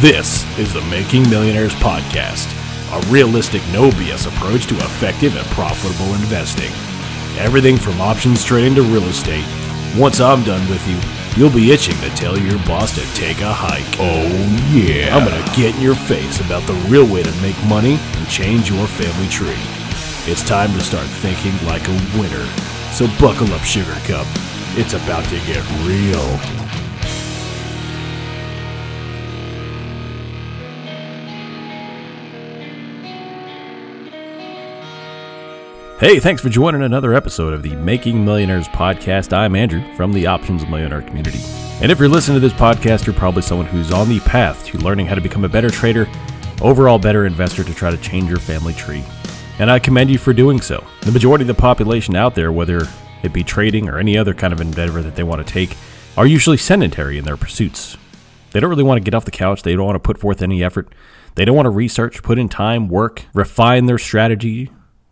This is the Making Millionaires Podcast, a realistic, no BS approach to effective and profitable investing. Everything from options trading to real estate. Once I'm done with you, you'll be itching to tell your boss to take a hike. Oh, yeah. I'm going to get in your face about the real way to make money and change your family tree. It's time to start thinking like a winner. So buckle up, Sugar Cup. It's about to get real. Hey, thanks for joining another episode of the Making Millionaires podcast. I'm Andrew from the Options Millionaire community. And if you're listening to this podcast, you're probably someone who's on the path to learning how to become a better trader, overall better investor to try to change your family tree. And I commend you for doing so. The majority of the population out there, whether it be trading or any other kind of endeavor that they want to take, are usually sedentary in their pursuits. They don't really want to get off the couch, they don't want to put forth any effort. They don't want to research, put in time, work, refine their strategy,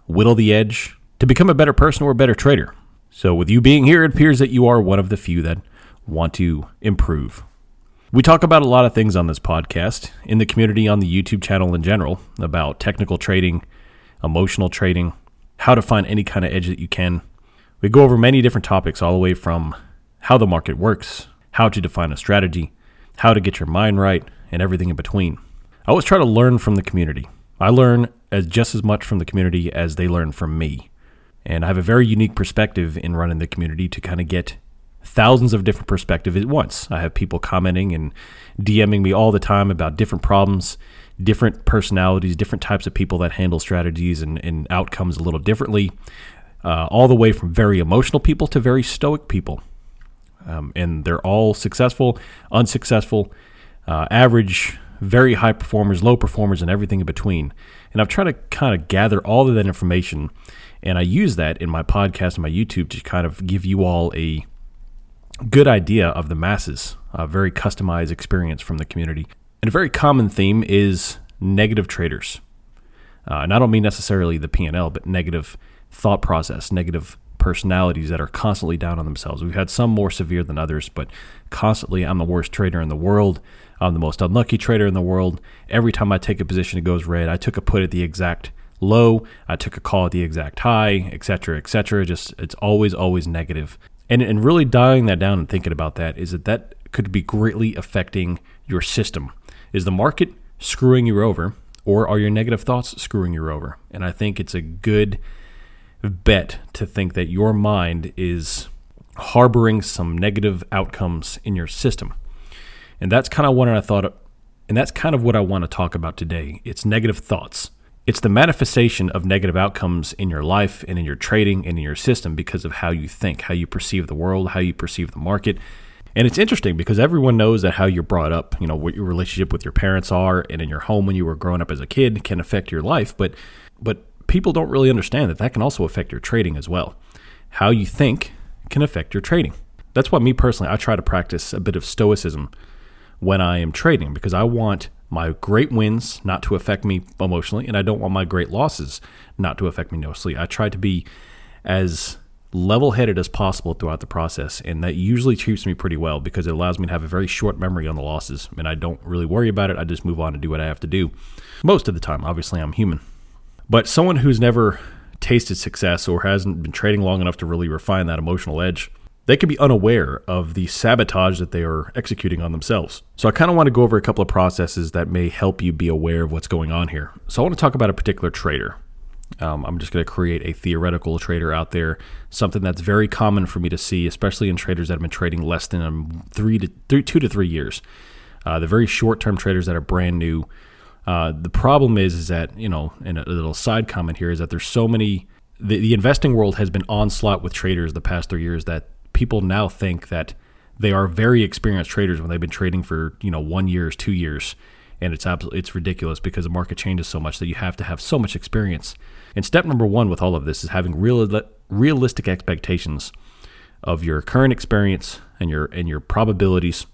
whittle the edge to become a better person or a better trader. So, with you being here, it appears that you are one of the few that want to improve. We talk about a lot of things on this podcast, in the community, on the YouTube channel in general, about technical trading, emotional trading, how to find any kind of edge that you can. We go over many different topics, all the way from how the market works, how to define a strategy, how to get your mind right, and everything in between. I always try to learn from the community. I learn as just as much from the community as they learn from me. And I have a very unique perspective in running the community to kind of get thousands of different perspectives at once. I have people commenting and DMing me all the time about different problems, different personalities, different types of people that handle strategies and, and outcomes a little differently, uh, all the way from very emotional people to very stoic people. Um, and they're all successful, unsuccessful, uh, average, very high performers, low performers, and everything in between. And I've tried to kind of gather all of that information, and I use that in my podcast and my YouTube to kind of give you all a good idea of the masses, a very customized experience from the community. And a very common theme is negative traders. Uh, and I don't mean necessarily the P&L, but negative thought process, negative personalities that are constantly down on themselves. We've had some more severe than others, but constantly, I'm the worst trader in the world. I'm the most unlucky trader in the world. Every time I take a position, it goes red. I took a put at the exact low. I took a call at the exact high, etc., etc. Just it's always, always negative. And and really dialing that down and thinking about that is that that could be greatly affecting your system. Is the market screwing you over, or are your negative thoughts screwing you over? And I think it's a good bet to think that your mind is harboring some negative outcomes in your system. And that's kind of what I thought, and that's kind of what I want to talk about today. It's negative thoughts. It's the manifestation of negative outcomes in your life and in your trading and in your system because of how you think, how you perceive the world, how you perceive the market. And it's interesting because everyone knows that how you're brought up, you know, what your relationship with your parents are and in your home when you were growing up as a kid can affect your life, but but people don't really understand that that can also affect your trading as well. How you think can affect your trading. That's why me personally, I try to practice a bit of stoicism when I am trading because I want my great wins not to affect me emotionally and I don't want my great losses not to affect me emotionally. I try to be as level headed as possible throughout the process, and that usually treats me pretty well because it allows me to have a very short memory on the losses and I don't really worry about it. I just move on and do what I have to do most of the time. Obviously, I'm human. But someone who's never tasted success or hasn't been trading long enough to really refine that emotional edge they could be unaware of the sabotage that they are executing on themselves. So I kind of want to go over a couple of processes that may help you be aware of what's going on here. So I want to talk about a particular trader. Um, I'm just going to create a theoretical trader out there, something that's very common for me to see, especially in traders that have been trading less than um, three to three, two to three years. Uh, the very short-term traders that are brand new. Uh, the problem is, is that you know, and a little side comment here is that there's so many. The, the investing world has been onslaught with traders the past three years that people now think that they are very experienced traders when they've been trading for you know one years, two years, and it's absolutely it's ridiculous because the market changes so much that you have to have so much experience. And step number one with all of this is having real, realistic expectations of your current experience and your and your probabilities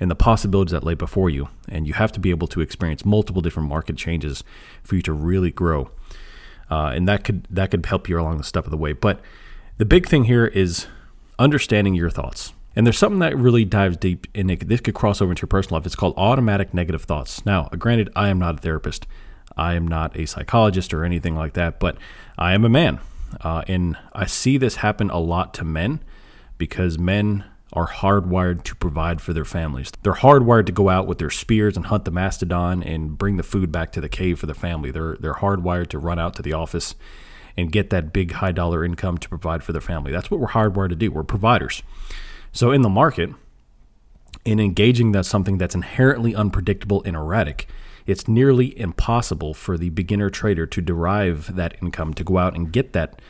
and the possibilities that lay before you. And you have to be able to experience multiple different market changes for you to really grow. Uh, and that could that could help you along the step of the way. But the big thing here is understanding your thoughts. And there's something that really dives deep, and this could cross over into your personal life. It's called automatic negative thoughts. Now, granted, I am not a therapist, I am not a psychologist or anything like that, but I am a man. Uh, and I see this happen a lot to men because men are hardwired to provide for their families. They're hardwired to go out with their spears and hunt the mastodon and bring the food back to the cave for the family. They're they're hardwired to run out to the office and get that big high dollar income to provide for their family. That's what we're hardwired to do. We're providers. So in the market, in engaging that's something that's inherently unpredictable and erratic, it's nearly impossible for the beginner trader to derive that income to go out and get that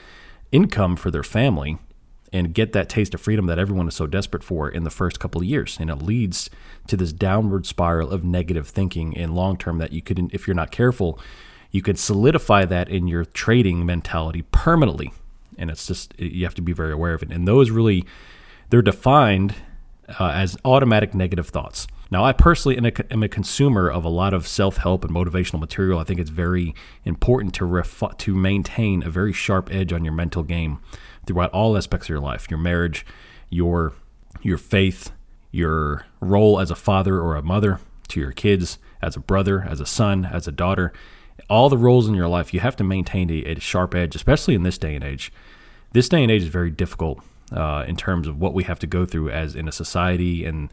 income for their family and get that taste of freedom that everyone is so desperate for in the first couple of years. And it leads to this downward spiral of negative thinking in long term that you could, if you're not careful, you could solidify that in your trading mentality permanently. And it's just, you have to be very aware of it. And those really, they're defined uh, as automatic negative thoughts. Now, I personally am a, am a consumer of a lot of self help and motivational material. I think it's very important to, ref- to maintain a very sharp edge on your mental game throughout all aspects of your life your marriage, your, your faith, your role as a father or a mother to your kids, as a brother, as a son, as a daughter. All the roles in your life, you have to maintain a, a sharp edge, especially in this day and age. This day and age is very difficult uh, in terms of what we have to go through as in a society and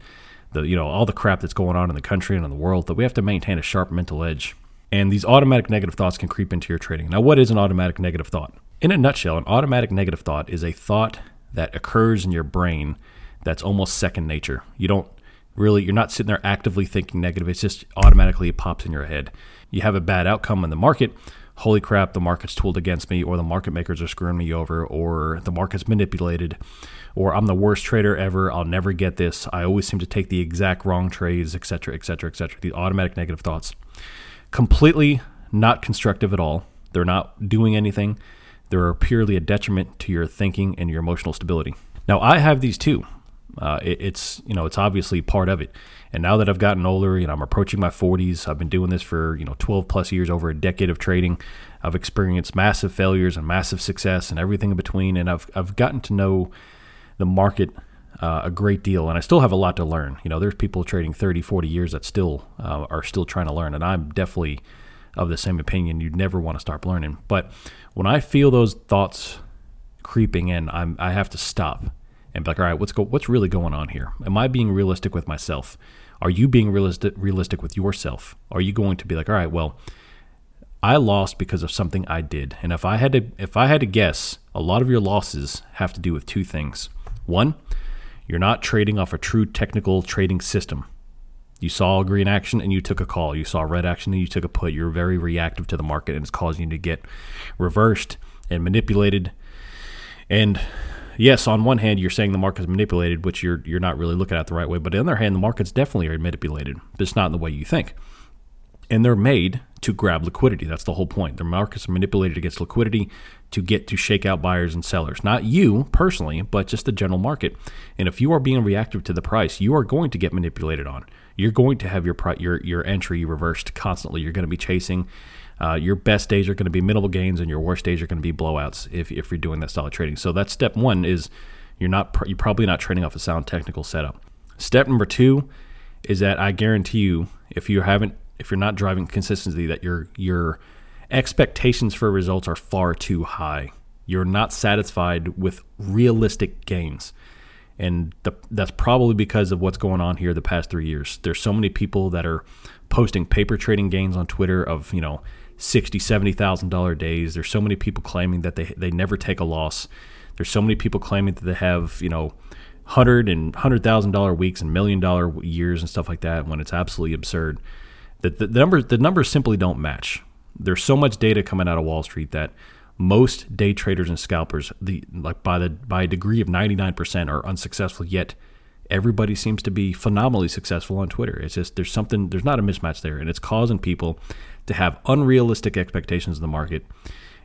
the you know all the crap that's going on in the country and in the world that we have to maintain a sharp mental edge. And these automatic negative thoughts can creep into your trading. Now, what is an automatic negative thought? In a nutshell, an automatic negative thought is a thought that occurs in your brain that's almost second nature. You don't really, you're not sitting there actively thinking negative. It's just automatically it pops in your head. You have a bad outcome in the market. Holy crap, the market's tooled against me, or the market makers are screwing me over, or the market's manipulated, or I'm the worst trader ever. I'll never get this. I always seem to take the exact wrong trades, etc., etc., etc. The automatic negative thoughts. Completely not constructive at all. They're not doing anything they're purely a detriment to your thinking and your emotional stability. Now, I have these too. Uh, it, it's you know it's obviously part of it. And now that I've gotten older, you know I'm approaching my 40s. I've been doing this for you know 12 plus years, over a decade of trading. I've experienced massive failures and massive success and everything in between. And I've I've gotten to know the market uh, a great deal, and I still have a lot to learn. You know, there's people trading 30, 40 years that still uh, are still trying to learn, and I'm definitely of the same opinion. You'd never want to stop learning. But when I feel those thoughts creeping in, I'm I have to stop and be like, all right, what's go what's really going on here? Am I being realistic with myself? Are you being realistic realistic with yourself? Are you going to be like, all right, well, I lost because of something I did. And if I had to if I had to guess, a lot of your losses have to do with two things. One, you're not trading off a true technical trading system. You saw green action and you took a call. You saw red action and you took a put. You're very reactive to the market and it's causing you to get reversed and manipulated. And yes, on one hand, you're saying the market's manipulated, which you're you're not really looking at the right way. But on the other hand, the market's definitely are manipulated, but it's not in the way you think. And they're made to grab liquidity. That's the whole point. The markets are manipulated against liquidity to get to shake out buyers and sellers. Not you personally, but just the general market. And if you are being reactive to the price, you are going to get manipulated on you're going to have your your your entry reversed constantly. You're going to be chasing. Uh, your best days are going to be minimal gains, and your worst days are going to be blowouts if, if you're doing that style of trading. So that's step one is you're not you're probably not trading off a sound technical setup. Step number two is that I guarantee you if you haven't if you're not driving consistency that your your expectations for results are far too high. You're not satisfied with realistic gains and the, that's probably because of what's going on here the past three years. There's so many people that are posting paper trading gains on Twitter of you know sixty, seventy thousand dollar days. There's so many people claiming that they they never take a loss. There's so many people claiming that they have you know hundred and hundred thousand dollar weeks and million dollar years and stuff like that when it's absolutely absurd. The, the, the numbers the numbers simply don't match. There's so much data coming out of Wall Street that most day traders and scalpers, the like by the by a degree of 99% are unsuccessful. Yet everybody seems to be phenomenally successful on Twitter. It's just there's something there's not a mismatch there, and it's causing people to have unrealistic expectations of the market.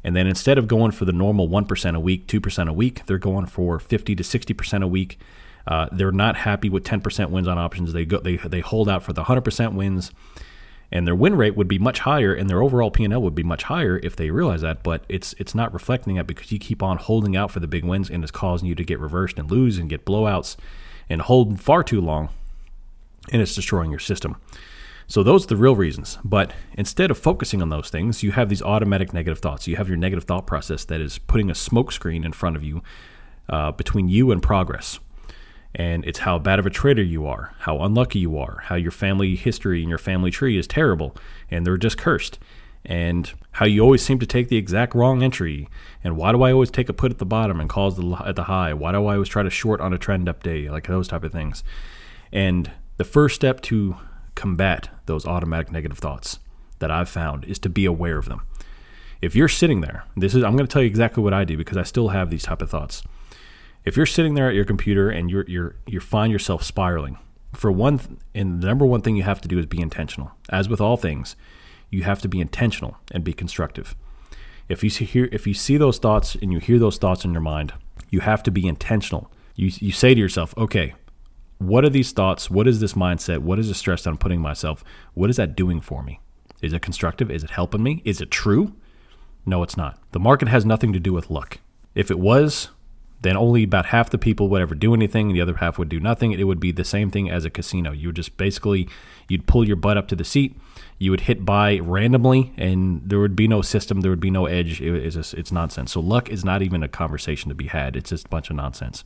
And then instead of going for the normal 1% a week, 2% a week, they're going for 50 to 60% a week. Uh, they're not happy with 10% wins on options. They go they they hold out for the 100% wins and their win rate would be much higher and their overall P&L would be much higher if they realize that but it's it's not reflecting that because you keep on holding out for the big wins and it's causing you to get reversed and lose and get blowouts and hold far too long, and it's destroying your system. So those are the real reasons. But instead of focusing on those things, you have these automatic negative thoughts. You have your negative thought process that is putting a smoke screen in front of you uh, between you and progress. And it's how bad of a trader you are, how unlucky you are, how your family history and your family tree is terrible, and they're just cursed and how you always seem to take the exact wrong entry, and why do I always take a put at the bottom and calls at the high? Why do I always try to short on a trend up day? Like those type of things. And the first step to combat those automatic negative thoughts that I've found is to be aware of them. If you're sitting there, this is I'm going to tell you exactly what I do because I still have these type of thoughts. If you're sitting there at your computer and you're you're you find yourself spiraling, for one, and the number one thing you have to do is be intentional. As with all things, you have to be intentional and be constructive. If you see hear, if you see those thoughts and you hear those thoughts in your mind, you have to be intentional. You you say to yourself, okay, what are these thoughts? What is this mindset? What is the stress that I'm putting myself? What is that doing for me? Is it constructive? Is it helping me? Is it true? No, it's not. The market has nothing to do with luck. If it was, then only about half the people would ever do anything and the other half would do nothing. It would be the same thing as a casino. You would just basically you'd pull your butt up to the seat, you would hit buy randomly and there would be no system, there would be no edge. It, it's just it's nonsense. So luck is not even a conversation to be had. It's just a bunch of nonsense.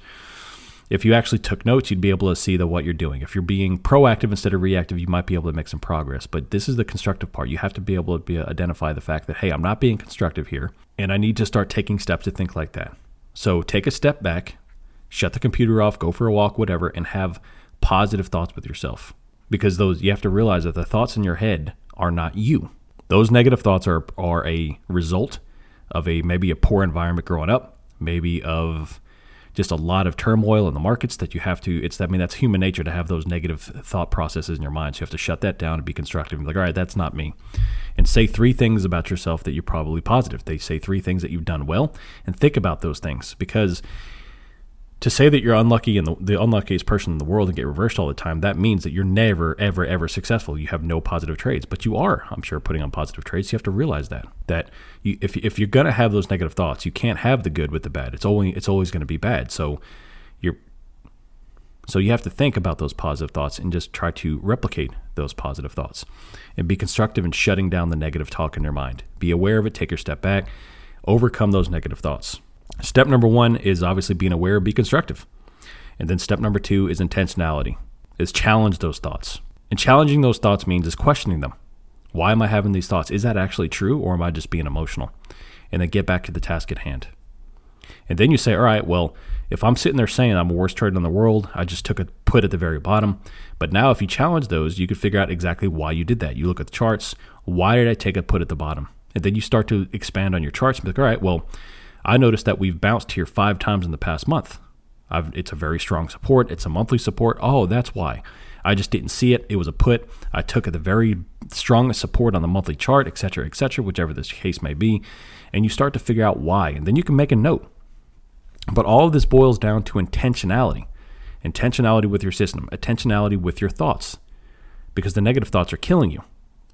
If you actually took notes, you'd be able to see that what you're doing. If you're being proactive instead of reactive, you might be able to make some progress. But this is the constructive part. You have to be able to be, identify the fact that hey, I'm not being constructive here, and I need to start taking steps to think like that. So take a step back, shut the computer off, go for a walk, whatever, and have positive thoughts with yourself. Because those you have to realize that the thoughts in your head are not you. Those negative thoughts are are a result of a maybe a poor environment growing up, maybe of just a lot of turmoil in the markets that you have to it's i mean that's human nature to have those negative thought processes in your mind. So you have to shut that down and be constructive and be like all right that's not me. And say three things about yourself that you're probably positive. They say three things that you've done well and think about those things because to say that you're unlucky and the, the unluckiest person in the world and get reversed all the time, that means that you're never, ever, ever successful. You have no positive trades, but you are, I'm sure, putting on positive trades. You have to realize that that you, if if you're gonna have those negative thoughts, you can't have the good with the bad. It's only it's always to be bad. So you're so you have to think about those positive thoughts and just try to replicate those positive thoughts and be constructive in shutting down the negative talk in your mind. Be aware of it. Take your step back. Overcome those negative thoughts. Step number one is obviously being aware, be constructive. And then step number two is intentionality, is challenge those thoughts. And challenging those thoughts means is questioning them. Why am I having these thoughts? Is that actually true or am I just being emotional? And then get back to the task at hand. And then you say, all right, well, if I'm sitting there saying I'm the worst trader in the world, I just took a put at the very bottom. But now, if you challenge those, you could figure out exactly why you did that. You look at the charts. Why did I take a put at the bottom? And then you start to expand on your charts and be like, all right, well, I noticed that we've bounced here five times in the past month. I've, it's a very strong support. It's a monthly support. Oh, that's why. I just didn't see it. It was a put. I took the very strongest support on the monthly chart, et cetera, et cetera, whichever this case may be. And you start to figure out why. And then you can make a note. But all of this boils down to intentionality intentionality with your system, intentionality with your thoughts, because the negative thoughts are killing you.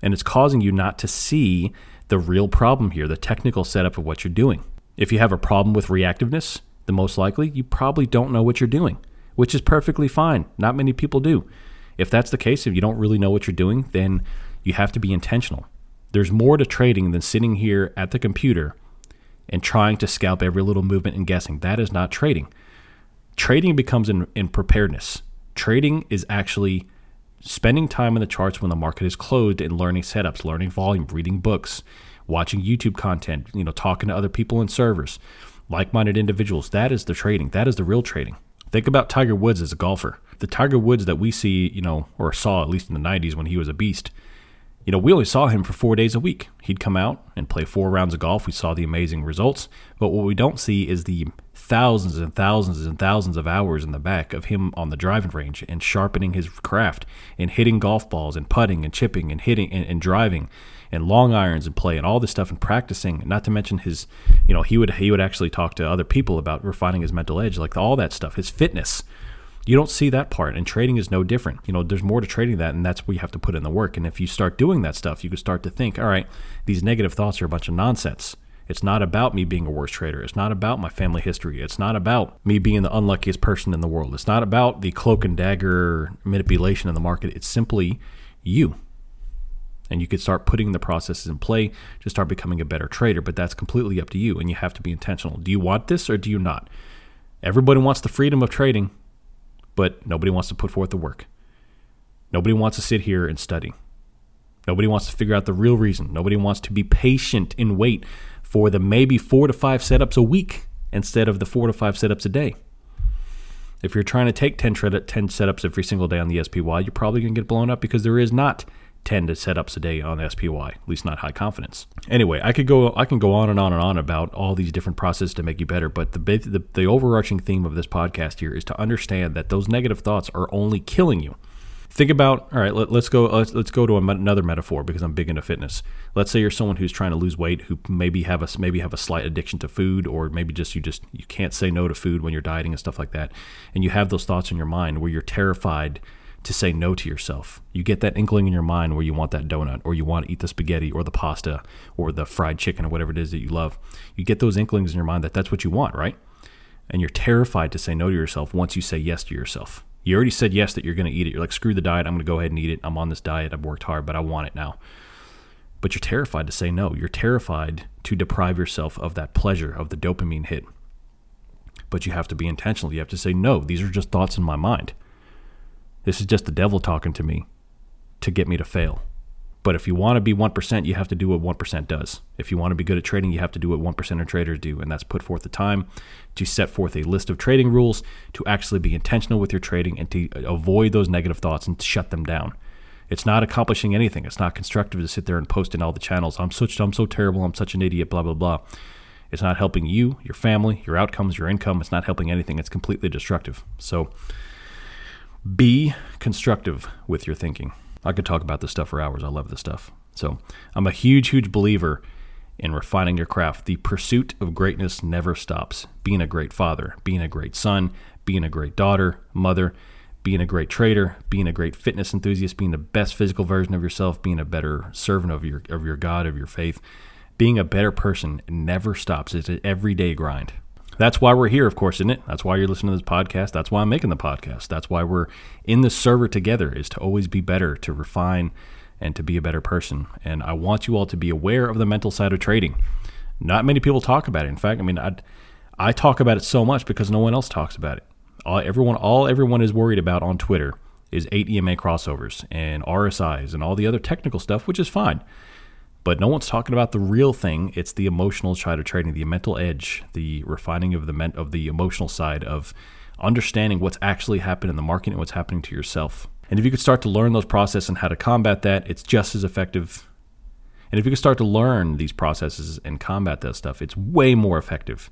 And it's causing you not to see the real problem here, the technical setup of what you're doing. If you have a problem with reactiveness, the most likely you probably don't know what you're doing, which is perfectly fine. Not many people do. If that's the case, if you don't really know what you're doing, then you have to be intentional. There's more to trading than sitting here at the computer and trying to scalp every little movement and guessing. That is not trading. Trading becomes in, in preparedness. Trading is actually spending time in the charts when the market is closed and learning setups, learning volume, reading books, watching YouTube content, you know, talking to other people in servers, like-minded individuals. That is the trading. That is the real trading. Think about Tiger Woods as a golfer. The Tiger Woods that we see, you know, or saw at least in the 90s when he was a beast. You know, we only saw him for four days a week. He'd come out and play four rounds of golf. We saw the amazing results. But what we don't see is the thousands and thousands and thousands of hours in the back of him on the driving range and sharpening his craft and hitting golf balls and putting and chipping and hitting and, and driving and long irons and play and all this stuff and practicing. Not to mention his, you know, he would he would actually talk to other people about refining his mental edge, like all that stuff. His fitness. You don't see that part, and trading is no different. You know, there's more to trading that, and that's where you have to put in the work. And if you start doing that stuff, you can start to think, all right, these negative thoughts are a bunch of nonsense. It's not about me being a worse trader. It's not about my family history. It's not about me being the unluckiest person in the world. It's not about the cloak and dagger manipulation in the market. It's simply you. And you could start putting the processes in play to start becoming a better trader, but that's completely up to you and you have to be intentional. Do you want this or do you not? Everybody wants the freedom of trading, but nobody wants to put forth the work. Nobody wants to sit here and study. Nobody wants to figure out the real reason. Nobody wants to be patient and wait for the maybe four to five setups a week instead of the four to five setups a day. If you're trying to take 10, 10 setups every single day on the SPY, you're probably going to get blown up because there is not 10 to setups a day on SPY, at least not high confidence. Anyway, I could go I can go on and on and on about all these different processes to make you better, but the, the the overarching theme of this podcast here is to understand that those negative thoughts are only killing you. Think about all right let, us go let's, let's go to another metaphor because i'm big into fitness. Let's say you're someone who's trying to lose weight who maybe have a maybe have a slight addiction to food or maybe just you just you can't say no to food when you're dieting and stuff like that. And you have those thoughts in your mind where you're terrified to say no to yourself you get that inkling in your mind where you want that donut or you want to eat the spaghetti or the pasta or the fried chicken or whatever it is that you love you get those inklings in your mind that that's what you want right and you're terrified to say no to yourself once you say yes to yourself you already said yes that you're going to eat it. You're like, screw the diet. I'm going to go ahead and eat it. I'm on this diet. I've worked hard, but I want it now. But you're terrified to say no. You're terrified to deprive yourself of that pleasure, of the dopamine hit. But you have to be intentional. You have to say, no, these are just thoughts in my mind. This is just the devil talking to me to get me to fail. But if you want to be 1%, you have to do what 1% does. If you want to be good at trading, you have to do what 1% of traders do, and that's put forth the time to set forth a list of trading rules, to actually be intentional with your trading, and to avoid those negative thoughts and shut them down. It's not accomplishing anything. It's not constructive to sit there and post in all the channels. I'm such I'm so terrible. I'm such an idiot. Blah blah blah. It's not helping you, your family, your outcomes, your income. It's not helping anything. It's completely destructive. So be constructive with your thinking. I could talk about this stuff for hours. I love this stuff. So I'm a huge, huge believer in refining your craft. The pursuit of greatness never stops. Being a great father, being a great son, being a great daughter, mother, being a great trader, being a great fitness enthusiast, being the best physical version of yourself, being a better servant of your of your God, of your faith, being a better person never stops. It's an everyday grind. That's why we're here, of course, isn't it? That's why you're listening to this podcast. That's why I'm making the podcast. That's why we're in the server together, is to always be better, to refine, and to be a better person. And I want you all to be aware of the mental side of trading. Not many people talk about it. In fact, I mean, I, I talk about it so much because no one else talks about it. All everyone, all everyone is worried about on Twitter is 8 EMA crossovers and RSIs and all the other technical stuff, which is fine. But no one's talking about the real thing. It's the emotional side of trading, the mental edge, the refining of the men- of the emotional side of understanding what's actually happening in the market and what's happening to yourself. And if you could start to learn those processes and how to combat that, it's just as effective. And if you could start to learn these processes and combat that stuff, it's way more effective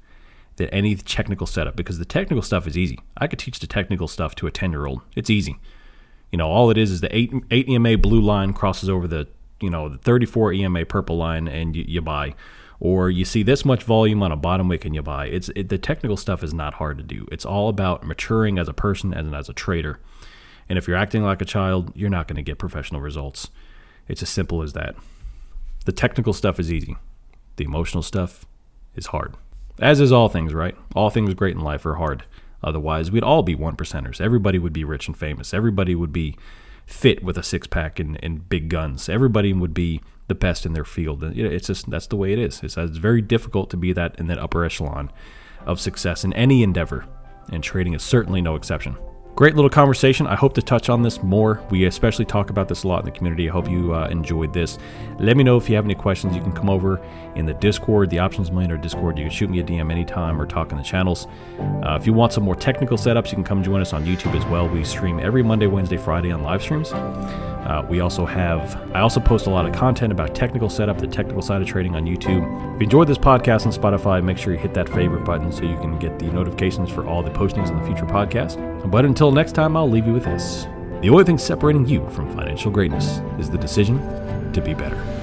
than any technical setup because the technical stuff is easy. I could teach the technical stuff to a 10 year old. It's easy. You know, all it is is the 8, 8 EMA blue line crosses over the you know the 34 EMA purple line and you, you buy or you see this much volume on a bottom wick and you buy. It's it, the technical stuff is not hard to do. It's all about maturing as a person and as a trader. And if you're acting like a child, you're not going to get professional results. It's as simple as that. The technical stuff is easy. The emotional stuff is hard. As is all things, right? All things great in life are hard. Otherwise, we'd all be one percenters. Everybody would be rich and famous. Everybody would be fit with a six pack and, and big guns. Everybody would be the best in their field. And it's just that's the way it is. It's, it's very difficult to be that in that upper echelon of success in any endeavor, and trading is certainly no exception. Great little conversation. I hope to touch on this more. We especially talk about this a lot in the community. I hope you uh, enjoyed this. Let me know if you have any questions. You can come over in the Discord, the Options Millionaire Discord. You can shoot me a DM anytime or talk in the channels. Uh, if you want some more technical setups, you can come join us on YouTube as well. We stream every Monday, Wednesday, Friday on live streams. Uh, we also have, I also post a lot of content about technical setup, the technical side of trading on YouTube. If you enjoyed this podcast on Spotify, make sure you hit that favorite button so you can get the notifications for all the postings in the future podcast. But until next time, I'll leave you with this. The only thing separating you from financial greatness is the decision to be better.